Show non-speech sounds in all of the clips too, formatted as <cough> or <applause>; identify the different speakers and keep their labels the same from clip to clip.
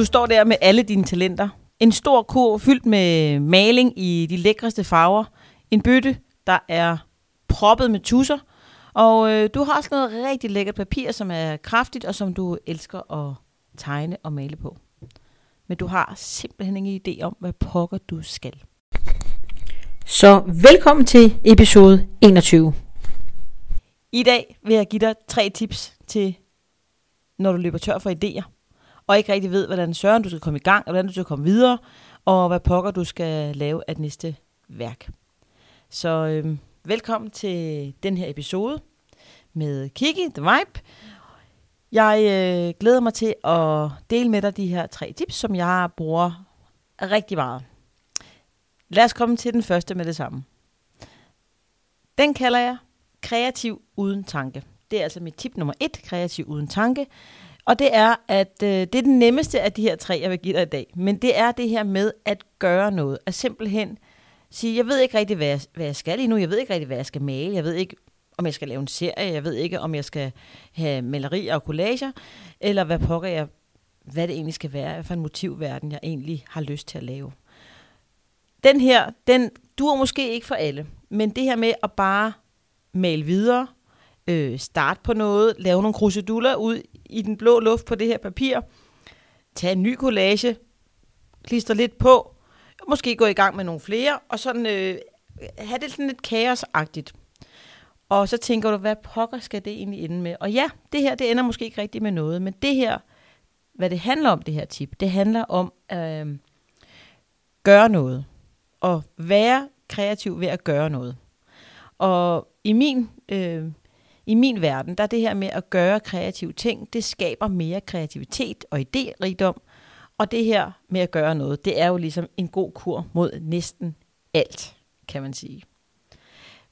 Speaker 1: Du står der med alle dine talenter. En stor kur fyldt med maling i de lækreste farver. En bøtte, der er proppet med tusser. Og øh, du har også noget rigtig lækkert papir, som er kraftigt, og som du elsker at tegne og male på. Men du har simpelthen ingen idé om, hvad pokker du skal. Så velkommen til episode 21. I dag vil jeg give dig tre tips til, når du løber tør for idéer og ikke rigtig ved, hvordan søren du skal komme i gang, og hvordan du skal komme videre, og hvad pokker du skal lave af det næste værk. Så øh, velkommen til den her episode med Kiki, The Vibe. Jeg øh, glæder mig til at dele med dig de her tre tips, som jeg bruger rigtig meget. Lad os komme til den første med det samme. Den kalder jeg kreativ uden tanke. Det er altså mit tip nummer et, kreativ uden tanke. Og det er, at øh, det er den nemmeste af de her tre, jeg vil give dig i dag. Men det er det her med at gøre noget. At simpelthen sige, jeg ved ikke rigtig, hvad jeg, hvad jeg skal lige nu. Jeg ved ikke rigtig, hvad jeg skal male. Jeg ved ikke, om jeg skal lave en serie. Jeg ved ikke, om jeg skal have malerier og collager. Eller hvad pokker jeg, hvad det egentlig skal være. Hvad for en motivverden, jeg egentlig har lyst til at lave. Den her, den dur måske ikke for alle. Men det her med at bare male videre, øh, starte på noget, lave nogle kruseduller ud i den blå luft på det her papir, tage en ny collage, klister lidt på, måske gå i gang med nogle flere, og sådan øh, have det sådan lidt kaosagtigt. Og så tænker du, hvad pokker skal det egentlig ende med? Og ja, det her, det ender måske ikke rigtigt med noget, men det her, hvad det handler om, det her tip, det handler om at øh, gøre noget. Og være kreativ ved at gøre noget. Og i min øh, i min verden, der er det her med at gøre kreative ting, det skaber mere kreativitet og idérigdom. Og det her med at gøre noget, det er jo ligesom en god kur mod næsten alt, kan man sige.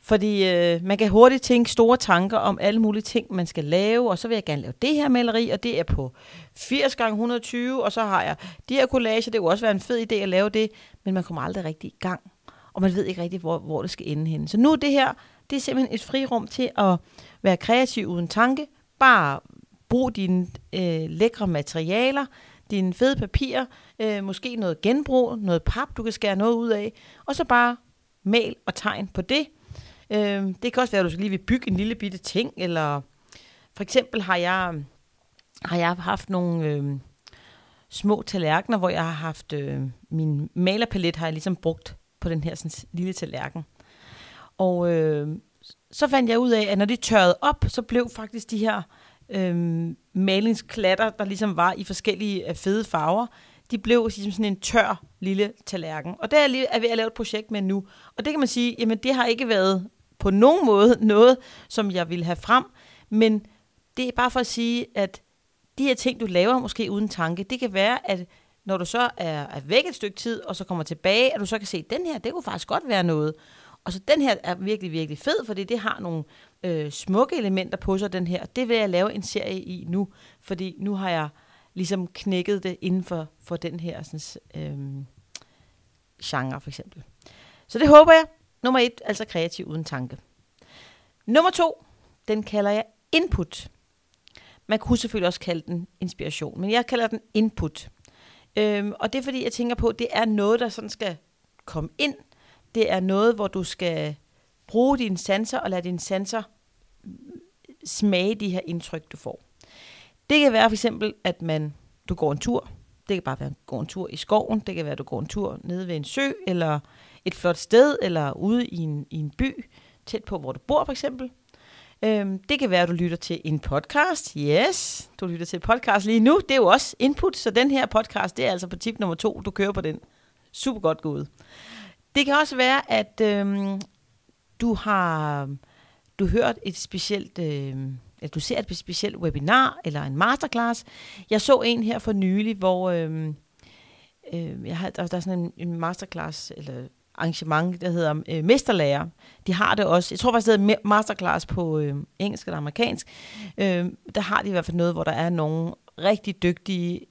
Speaker 1: Fordi øh, man kan hurtigt tænke store tanker om alle mulige ting, man skal lave, og så vil jeg gerne lave det her maleri, og det er på 80 gange 120, og så har jeg de her collager, det kunne også være en fed idé at lave det, men man kommer aldrig rigtig i gang, og man ved ikke rigtig, hvor, hvor det skal ende hen. Så nu er det her det er simpelthen et frirum til at være kreativ uden tanke. Bare brug dine øh, lækre materialer, dine fede papirer, øh, måske noget genbrug, noget pap, du kan skære noget ud af, og så bare mal og tegn på det. Øh, det kan også være, at du lige vil bygge en lille bitte ting, eller for eksempel har jeg, har jeg haft nogle øh, små tallerkener, hvor jeg har haft øh, min malerpalet, har jeg ligesom brugt på den her sådan, lille tallerken. Og øh, så fandt jeg ud af, at når det tørrede op, så blev faktisk de her øh, malingsklatter, der ligesom var i forskellige øh, fede farver, de blev ligesom sådan en tør lille tallerken. Og der er jeg ved at lave et projekt med nu. Og det kan man sige, jamen det har ikke været på nogen måde <laughs> noget, som jeg ville have frem, men det er bare for at sige, at de her ting, du laver måske uden tanke, det kan være, at når du så er, er væk et stykke tid, og så kommer tilbage, at du så kan se, at den her, det kunne faktisk godt være noget. Og så den her er virkelig, virkelig fed, fordi det har nogle øh, smukke elementer på sig, den her. Det vil jeg lave en serie i nu, fordi nu har jeg ligesom knækket det inden for, for den her sådan, øh, genre, for eksempel. Så det håber jeg. Nummer et, altså kreativ uden tanke. Nummer to, den kalder jeg input. Man kunne selvfølgelig også kalde den inspiration, men jeg kalder den input. Øhm, og det er fordi, jeg tænker på, at det er noget, der sådan skal komme ind det er noget, hvor du skal bruge dine sanser og lade dine sanser smage de her indtryk, du får. Det kan være for eksempel, at man, du går en tur. Det kan bare være, at du går en tur i skoven. Det kan være, at du går en tur nede ved en sø, eller et flot sted, eller ude i en, i en by, tæt på, hvor du bor for eksempel. Øhm, det kan være, at du lytter til en podcast. Yes, du lytter til en podcast lige nu. Det er jo også input, så den her podcast, det er altså på tip nummer to. Du kører på den. Super godt gået. Det kan også være, at øhm, du har du hørt et specielt, øh, at du ser et specielt webinar eller en masterclass. Jeg så en her for nylig, hvor øh, øh, jeg har, der, der er sådan en, en masterclass, eller arrangement, der hedder øhm, øh, Mesterlærer. De har det også. Jeg tror faktisk, det hedder Masterclass på øh, engelsk eller amerikansk. Øh, der har de i hvert fald noget, hvor der er nogle rigtig dygtige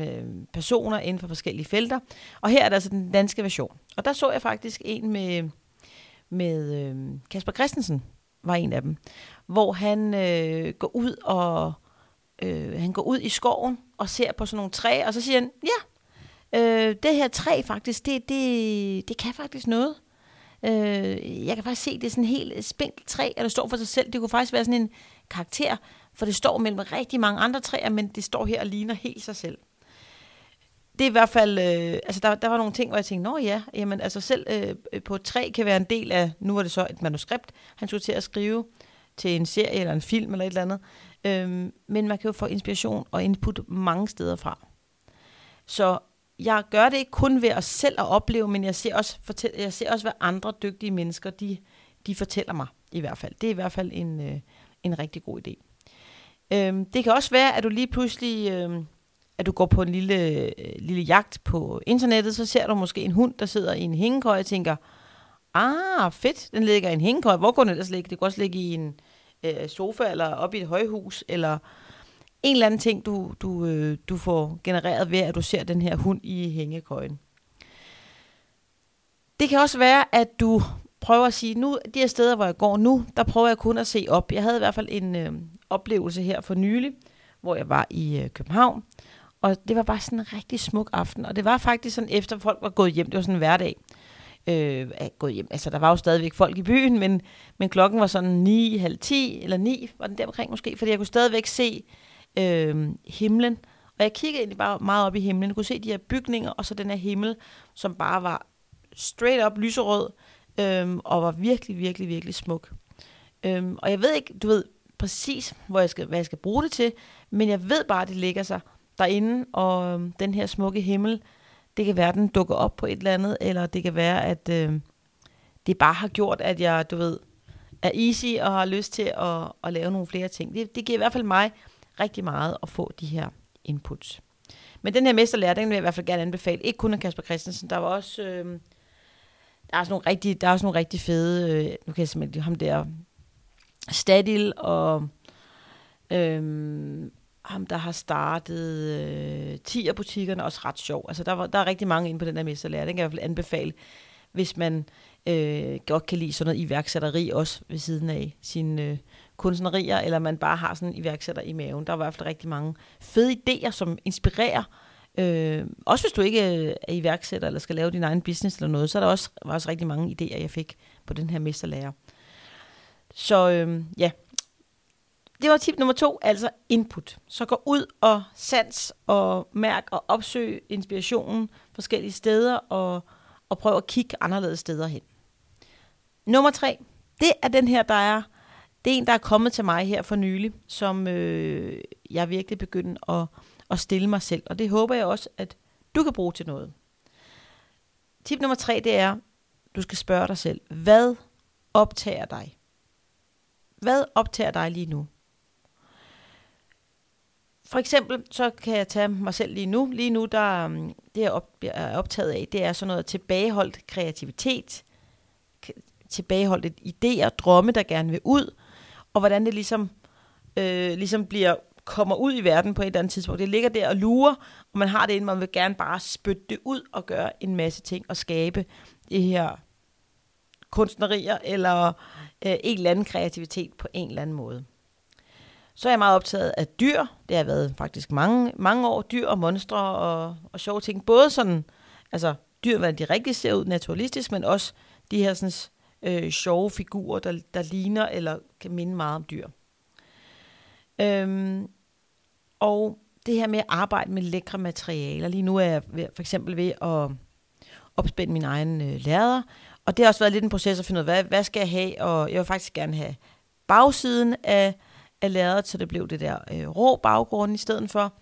Speaker 1: øh, personer inden for forskellige felter. Og her er der altså den danske version. Og der så jeg faktisk en med, med øh, Kasper Christensen, var en af dem, hvor han øh, går ud og øh, han går ud i skoven og ser på sådan nogle træer, og så siger han, ja, Øh, det her træ faktisk, det, det, det kan faktisk noget. Øh, jeg kan faktisk se, det er sådan en helt spinkelt træ, og det står for sig selv. Det kunne faktisk være sådan en karakter, for det står mellem rigtig mange andre træer, men det står her og ligner helt sig selv. Det er i hvert fald, øh, altså der, der var nogle ting, hvor jeg tænkte, nå ja, jamen altså selv øh, øh på tre træ kan være en del af, nu var det så et manuskript, han skulle til at skrive til en serie eller en film eller et eller andet. Øh, men man kan jo få inspiration og input mange steder fra. Så jeg gør det ikke kun ved at selv at opleve, men jeg ser også, fortæl, jeg ser også hvad andre dygtige mennesker, de, de fortæller mig i hvert fald. Det er i hvert fald en, øh, en rigtig god idé. Øhm, det kan også være, at du lige pludselig, øh, at du går på en lille, øh, lille jagt på internettet, så ser du måske en hund, der sidder i en hængekøj og tænker, ah, fedt, den ligger i en hængekøj. Hvor går den ellers ligge? Det kunne også ligge i en øh, sofa, eller op i et højhus, eller en eller anden ting, du, du, øh, du får genereret ved, at du ser den her hund i hængekøjen. Det kan også være, at du prøver at sige, nu de her steder, hvor jeg går nu, der prøver jeg kun at se op. Jeg havde i hvert fald en øh, oplevelse her for nylig, hvor jeg var i øh, København, og det var bare sådan en rigtig smuk aften, og det var faktisk sådan, efter folk var gået hjem, det var sådan en hverdag, øh, gået hjem. Altså, der var jo stadigvæk folk i byen, men, men klokken var sådan 9, halv 10, eller 9, var den der omkring måske, fordi jeg kunne stadigvæk se øh, himlen. Og jeg kiggede egentlig bare meget op i himlen. Jeg kunne se de her bygninger, og så den her himmel, som bare var straight up lyserød, øh, og var virkelig, virkelig, virkelig smuk. Øh, og jeg ved ikke, du ved præcis, hvor jeg skal, hvad jeg skal bruge det til, men jeg ved bare, at det ligger sig derinde, og øh, den her smukke himmel, det kan være, at den dukker op på et eller andet, eller det kan være, at øh, det bare har gjort, at jeg, du ved, er easy og har lyst til at, at lave nogle flere ting. Det, det giver i hvert fald mig rigtig meget at få de her inputs. Men den her mesterlærer, den vil jeg i hvert fald gerne anbefale. Ikke kun af Kasper Christensen. Der var også... Øh, der er også nogle rigtig, der er også nogle rigtig fede, øh, nu kan jeg simpelthen ham der, Stadil og øh, ham, der har startet øh, 10 butikkerne, også ret sjov. Altså, der, var, der er rigtig mange inde på den der mesterlærer. Den kan jeg i hvert fald anbefale, hvis man øh, godt kan lide sådan noget iværksætteri også ved siden af sin øh, kunstnerier, eller man bare har sådan en iværksætter i maven. Der er i hvert fald rigtig mange fede idéer, som inspirerer. Øh, også hvis du ikke øh, er iværksætter, eller skal lave din egen business eller noget, så er der også, var også rigtig mange idéer, jeg fik på den her mesterlærer. Så øh, ja, det var tip nummer to, altså input. Så gå ud og sans og mærk og opsøg inspirationen forskellige steder og, og prøv at kigge anderledes steder hen. Nummer tre, det er den her, der er det er en, der er kommet til mig her for nylig, som øh, jeg virkelig begynder at, at stille mig selv. Og det håber jeg også, at du kan bruge til noget. Tip nummer tre, det er, du skal spørge dig selv, hvad optager dig? Hvad optager dig lige nu? For eksempel, så kan jeg tage mig selv lige nu. Lige nu, der, um, det jeg er optaget af, det er sådan noget tilbageholdt kreativitet, tilbageholdt idéer, drømme, der gerne vil ud, og hvordan det ligesom, øh, ligesom bliver kommer ud i verden på et eller andet tidspunkt. Det ligger der og lurer, og man har det ind, man vil gerne bare spytte det ud og gøre en masse ting og skabe det her kunstnerier eller øh, en eller anden kreativitet på en eller anden måde. Så er jeg meget optaget af dyr. Det har været faktisk mange, mange år. Dyr og monstre og, og sjove ting. Både sådan, altså dyr, hvordan de rigtig ser ud naturalistisk, men også de her sådan, øh, sjove figurer, der, der ligner eller kan minde meget om dyr. Øhm, og det her med at arbejde med lækre materialer. Lige nu er jeg ved, for eksempel ved at opspænde min egen øh, lader, og det har også været lidt en proces at finde ud af, hvad, hvad skal jeg have, og jeg vil faktisk gerne have bagsiden af, af lærredet, så det blev det der øh, rå baggrund i stedet for.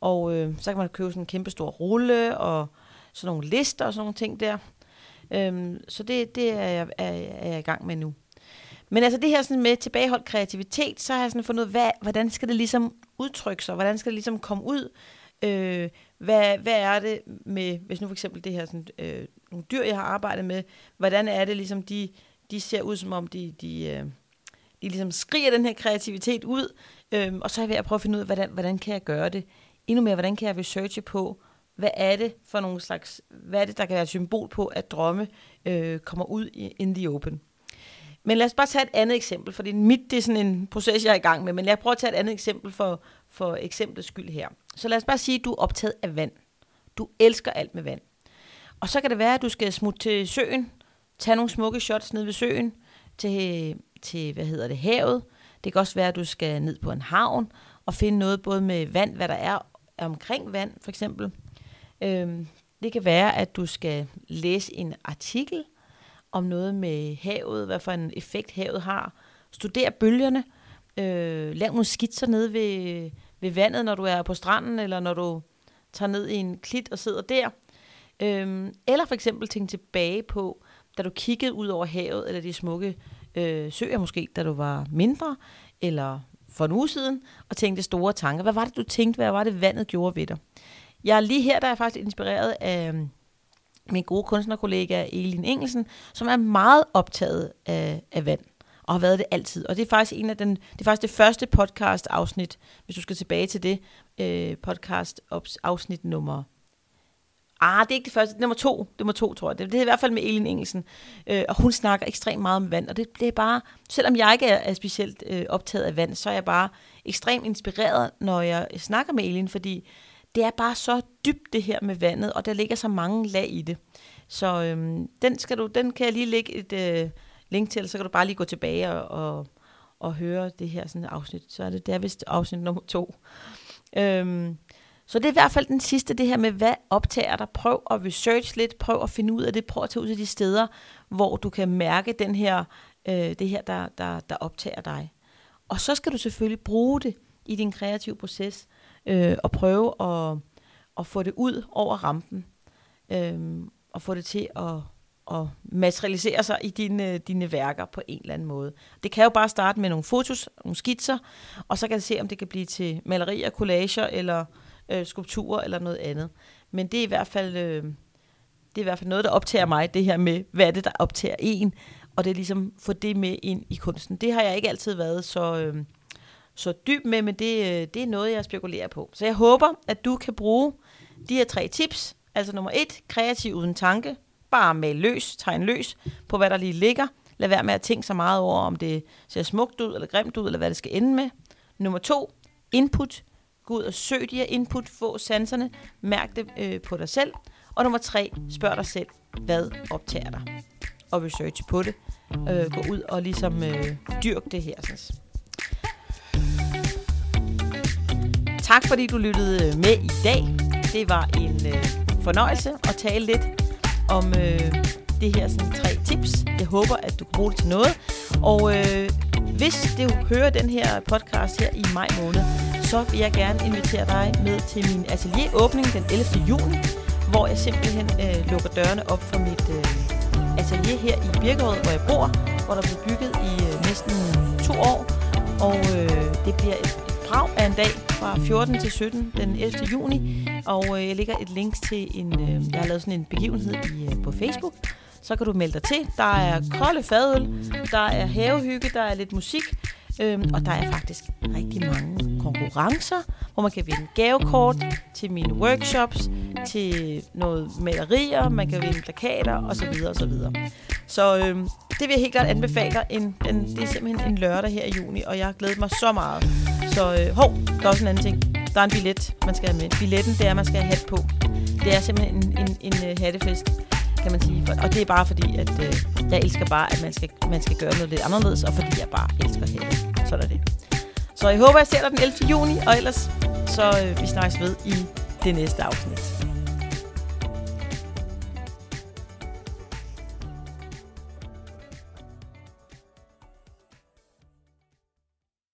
Speaker 1: Og øh, så kan man købe sådan en kæmpe stor rulle og sådan nogle lister og sådan nogle ting der. Øhm, så det, det er, jeg, er, er jeg i gang med nu. Men altså det her sådan med tilbageholdt kreativitet, så har jeg sådan fundet ud af, hvad, hvordan skal det ligesom udtrykke sig? Hvordan skal det ligesom komme ud? Øh, hvad, hvad er det med, hvis nu for eksempel det her sådan, øh, nogle dyr, jeg har arbejdet med, hvordan er det ligesom, de, de ser ud som om, de, de, øh, øh, de ligesom skriger den her kreativitet ud, øhm, og så er jeg ved at prøve at finde ud af, hvordan, hvordan kan jeg gøre det? Endnu mere, hvordan kan jeg researche på, hvad er det for nogle slags, hvad er det, der kan være et symbol på, at drømme øh, kommer ud i, in the open? Men lad os bare tage et andet eksempel, fordi mit det er sådan en proces, jeg er i gang med, men jeg prøver at tage et andet eksempel for, for eksemplets skyld her. Så lad os bare sige, at du er optaget af vand. Du elsker alt med vand. Og så kan det være, at du skal smutte til søen, tage nogle smukke shots ned ved søen, til, til hvad hedder det, havet. Det kan også være, at du skal ned på en havn og finde noget både med vand, hvad der er omkring vand, for eksempel. Øhm, det kan være, at du skal læse en artikel om noget med havet, hvad for en effekt havet har. Studere bølgerne. Øh, lav nogle skitser nede ved, ved vandet, når du er på stranden, eller når du tager ned i en klit og sidder der. Øhm, eller for eksempel tænke tilbage på, da du kiggede ud over havet, eller de smukke øh, søer måske, da du var mindre, eller for en uge siden, og tænkte store tanker. Hvad var det, du tænkte? Hvad var det, vandet gjorde ved dig? Jeg er lige her, der er faktisk inspireret af øhm, min gode kunstnerkollega Elin Engelsen, som er meget optaget af, af vand og har været det altid. Og det er faktisk en af den, det er faktisk det første podcast afsnit, hvis du skal tilbage til det, øh, podcast afsnit nummer Ah, det er ikke det første. Nummer to. Nummer to, tror jeg. Det, det er i hvert fald med Elin Engelsen. Øh, og hun snakker ekstremt meget om vand. Og det, det er bare, selvom jeg ikke er, er specielt øh, optaget af vand, så er jeg bare ekstremt inspireret, når jeg snakker med Elin, fordi det er bare så dybt det her med vandet, og der ligger så mange lag i det. Så øhm, den, skal du, den kan jeg lige lægge et øh, link til, så kan du bare lige gå tilbage og, og, og høre det her sådan afsnit. Så er det, det er vist afsnit nummer to. Øhm, så det er i hvert fald den sidste, det her med, hvad optager dig. Prøv at research lidt, prøv at finde ud af det, prøv at tage ud til de steder, hvor du kan mærke den her, øh, det her, der, der, der optager dig. Og så skal du selvfølgelig bruge det i din kreative proces, øh, og prøve at, at få det ud over rampen, øh, og få det til at, at materialisere sig i dine, dine værker på en eller anden måde. Det kan jo bare starte med nogle fotos, nogle skitser, og så kan du se, om det kan blive til malerier, collager eller øh, skulpturer eller noget andet. Men det er i hvert fald... Øh, det er i hvert fald noget, der optager mig, det her med, hvad er det, der optager en, og det er ligesom få det med ind i kunsten. Det har jeg ikke altid været så, øh, så dyb med, men det, øh, det er noget, jeg spekulerer på. Så jeg håber, at du kan bruge de her tre tips. Altså nummer et, kreativ uden tanke. Bare med løs, tegn løs på, hvad der lige ligger. Lad være med at tænke så meget over, om det ser smukt ud, eller grimt ud, eller hvad det skal ende med. Nummer to, input. Gå ud og søg de her input, få sanserne, mærk det øh, på dig selv. Og nummer tre, spørg dig selv, hvad optager dig? Og research på det. Øh, gå ud og ligesom øh, dyrk det her. Sådan. Tak fordi du lyttede øh, med i dag. Det var en øh, fornøjelse at tale lidt om øh, det her sådan, tre tips. Jeg håber, at du kan bruge det til noget. Og øh, hvis du hører den her podcast her i maj måned, så vil jeg gerne invitere dig med til min atelieråbning den 11. juni, hvor jeg simpelthen øh, lukker dørene op for mit øh, atelier her i Birkerød, hvor jeg bor, hvor der blev bygget i øh, næsten to år. Og øh, det bliver et, et brag af en dag fra 14 til 17 den 11. juni. Og øh, jeg lægger et link til en, øh, jeg har lavet sådan en begivenhed i, øh, på Facebook, så kan du melde dig til. Der er kolde fadøl, der er havehygge, der er lidt musik, øhm, og der er faktisk rigtig mange konkurrencer, hvor man kan vinde gavekort til mine workshops, til noget malerier, man kan vinde plakater osv. osv. Så øh, det vil jeg helt klart anbefale dig. En, en, det er simpelthen en lørdag her i juni, og jeg har glædet mig så meget. Så øh, hov, der er også en anden ting. Der er en billet, man skal have med. Billetten, det er, at man skal have hat på. Det er simpelthen en, en, en, en hattefest kan man sige. Og det er bare fordi, at øh, jeg elsker bare, at man skal, man skal gøre noget lidt anderledes, og fordi jeg bare elsker hatte. Så er det. Så jeg håber, jeg ser dig den 11. juni, og ellers så øh, vi snakkes ved i det næste afsnit.